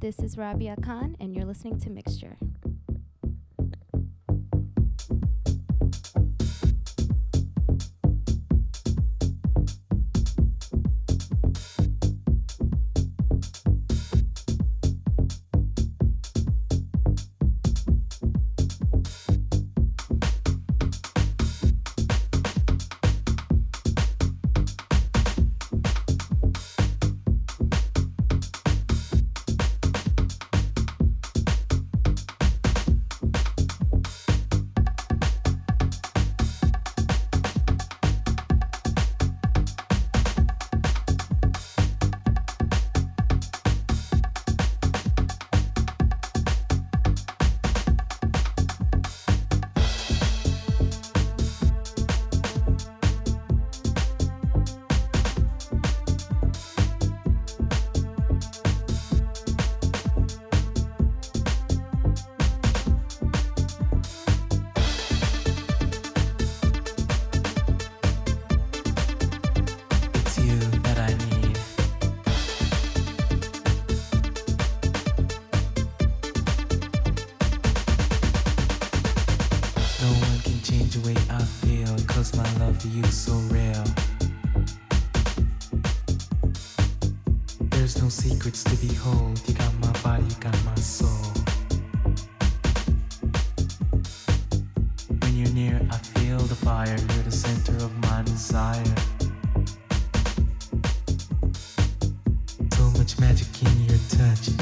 This is Rabia Khan, and you're listening to Mixture. verdade.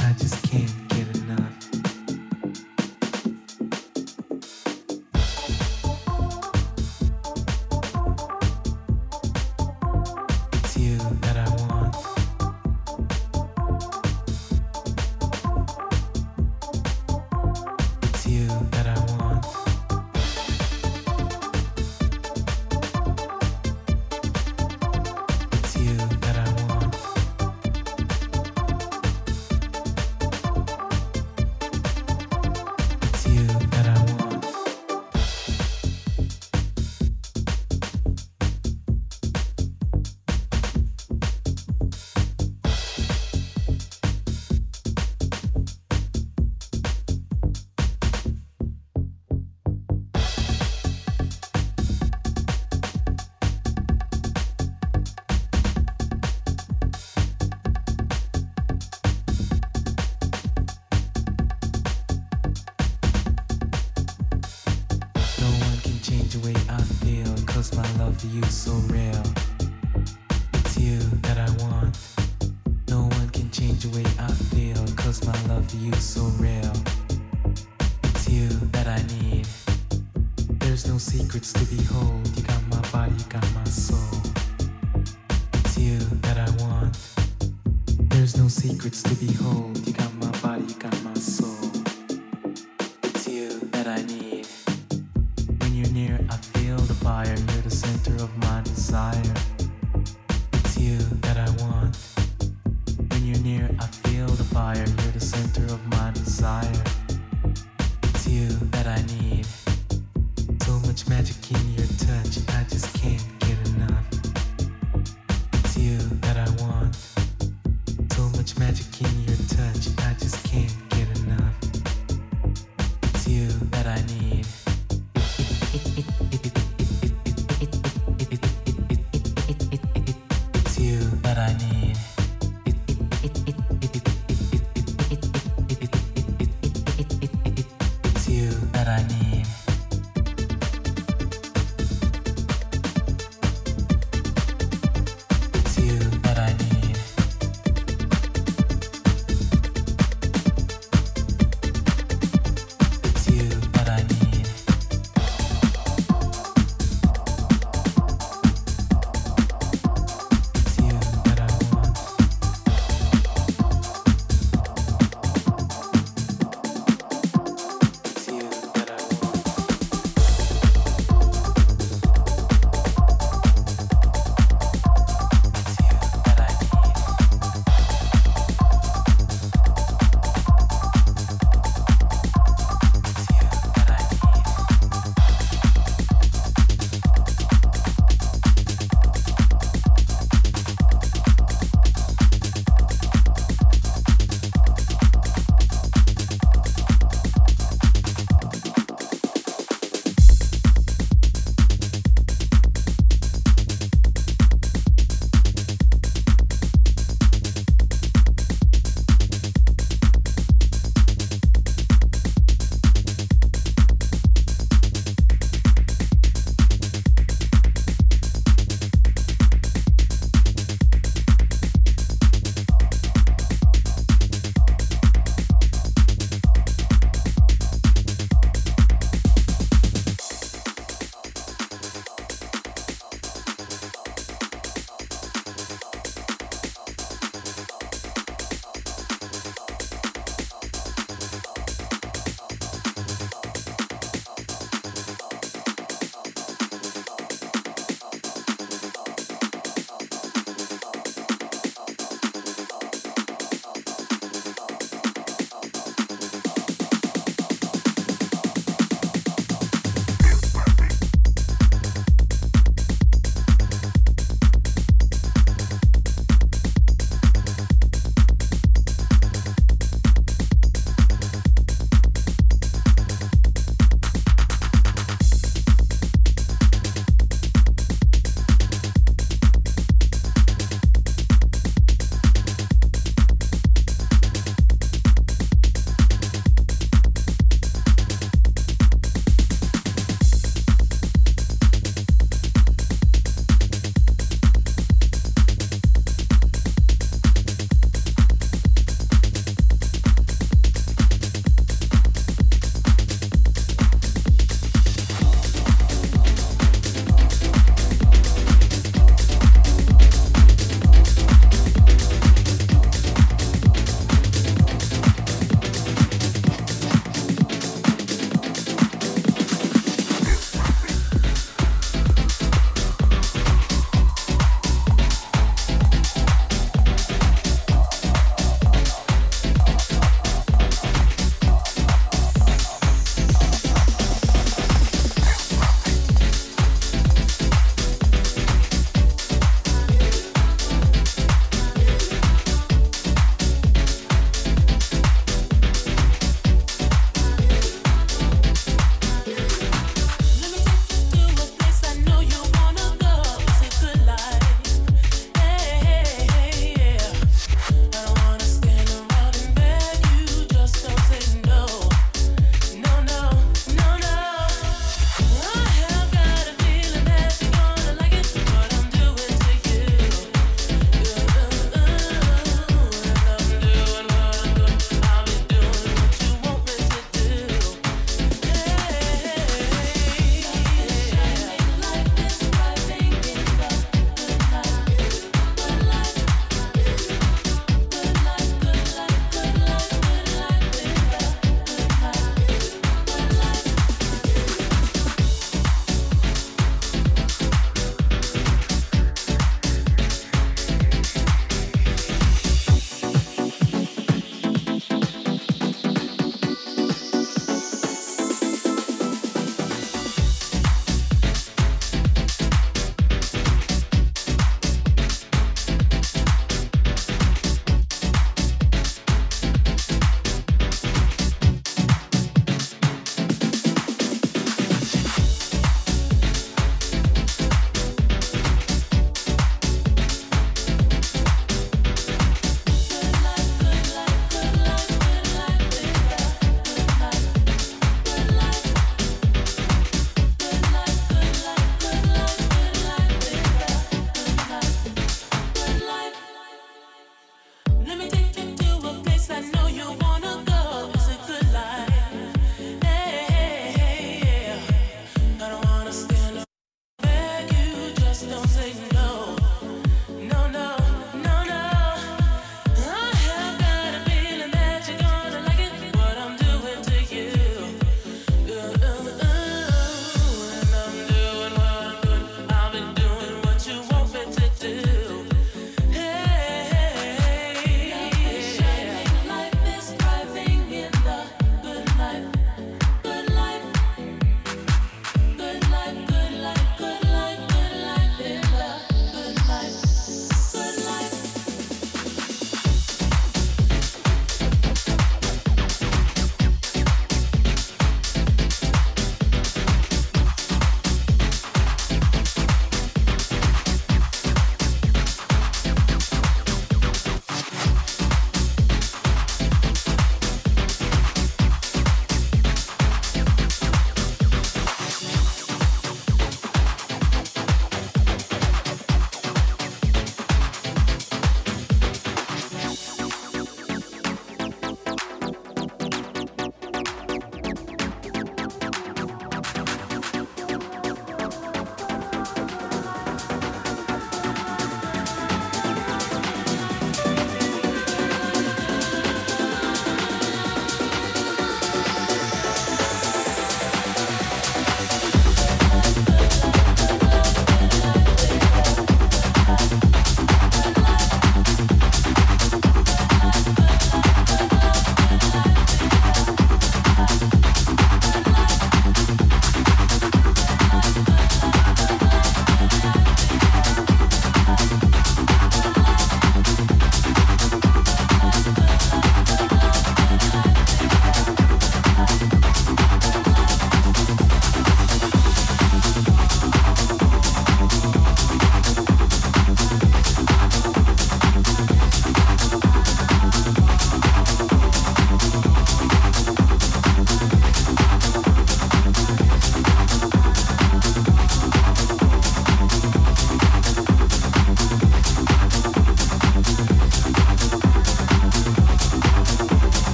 magic in you.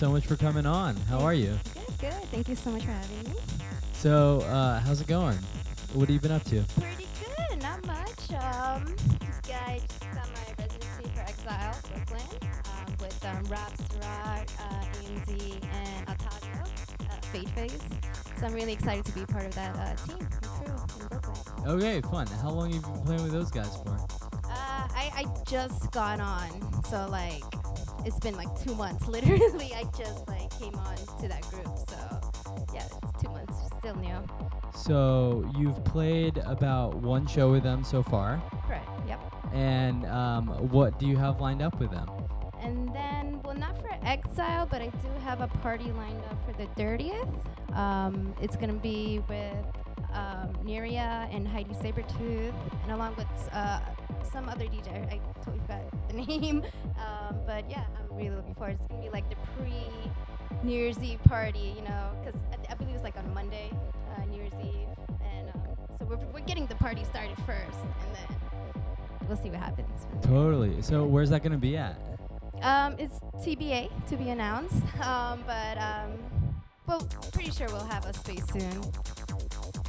So much for coming on. How are you? Good, good. Thank you so much for having me. So, uh, how's it going? What have you been up to? Pretty good, not much. Um, this guy just got my residency for Exile, Brooklyn, um, with um, Rob Surratt, uh, AMD, and Otavio, uh, Fate Phase. So I'm really excited to be part of that uh, team and crew in Brooklyn. Okay, fun. How long have you been playing with those guys for? Uh, I, I just got on, so like it's been like two months. Literally, I just like came on to that group. So yeah, it's two months, still new. So, you've played about one show with them so far. Correct. Yep. And um, what do you have lined up with them? And then, well, not for Exile, but I do have a party lined up for the 30th. Um, it's gonna be with um, Neria and Heidi Sabertooth, and along with uh, some other DJ. I totally forgot the name. Um, but yeah, I'm really looking forward. It's gonna be like the pre New Year's Eve party, you know, because I, I believe it's like on Monday, uh, New Year's Eve, and um, so we're, we're getting the party started first, and then we'll see what happens. Totally. So, where's that going to be at? Um, it's TBA to be announced. Um, but um, well, pretty sure we'll have a space soon.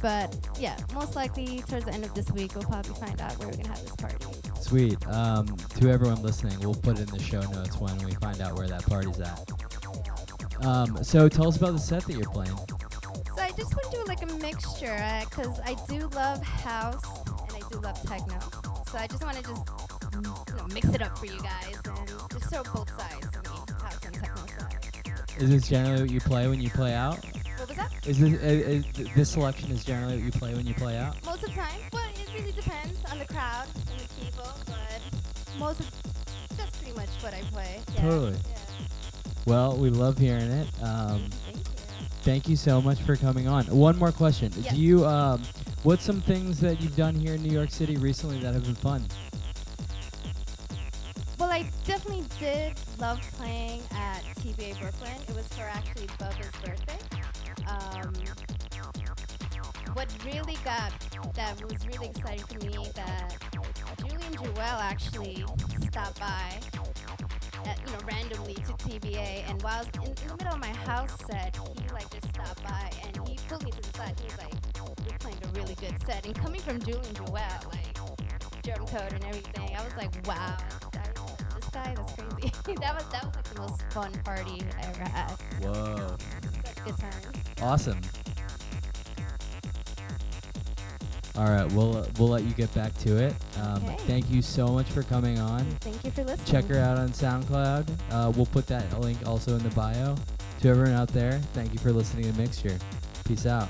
But yeah, most likely towards the end of this week, we'll probably find out where we're gonna have this party. Sweet. Um, to everyone listening, we'll put it in the show notes when we find out where that party's at. Um, so, tell us about the set that you're playing. So I just want to do like a mixture, because I do love house and I do love techno. So I just want to just you know, mix it up for you guys and just show both sides house and techno side. Is this generally what you play when you play out? What was that? Is this is, is this selection is generally what you play when you play out? Most of the time, but it really depends on the crowd and the people. But most of that's pretty much what I play. Yeah. Totally. Yeah. Well, we love hearing it. Um, Thank you. thank you so much for coming on. One more question: Yes. Do you um, what's some things that you've done here in New York City recently that have been fun? Well, I definitely did love playing at TBA Brooklyn. It was for actually Bubba's birthday. Um, what really got that was really exciting for me that Julian Jewell actually stopped by, at, you know, randomly to TBA, and while I was in, in the middle of my house set, he like just stopped by and he pulled me to the side. He was like, "You're playing a really good set," and coming from Julian Jewell, like germ code and everything. I was like, wow, this guy, that's crazy. that was that was like the most fun party I ever had. Whoa! Good time. Awesome. All right, we'll uh, we'll let you get back to it. Um, Okay. Thank you so much for coming on. Thank you for listening. Check her out on SoundCloud. Uh, we'll put that link also in the bio. To everyone out there, thank you for listening to Mixture. Peace out.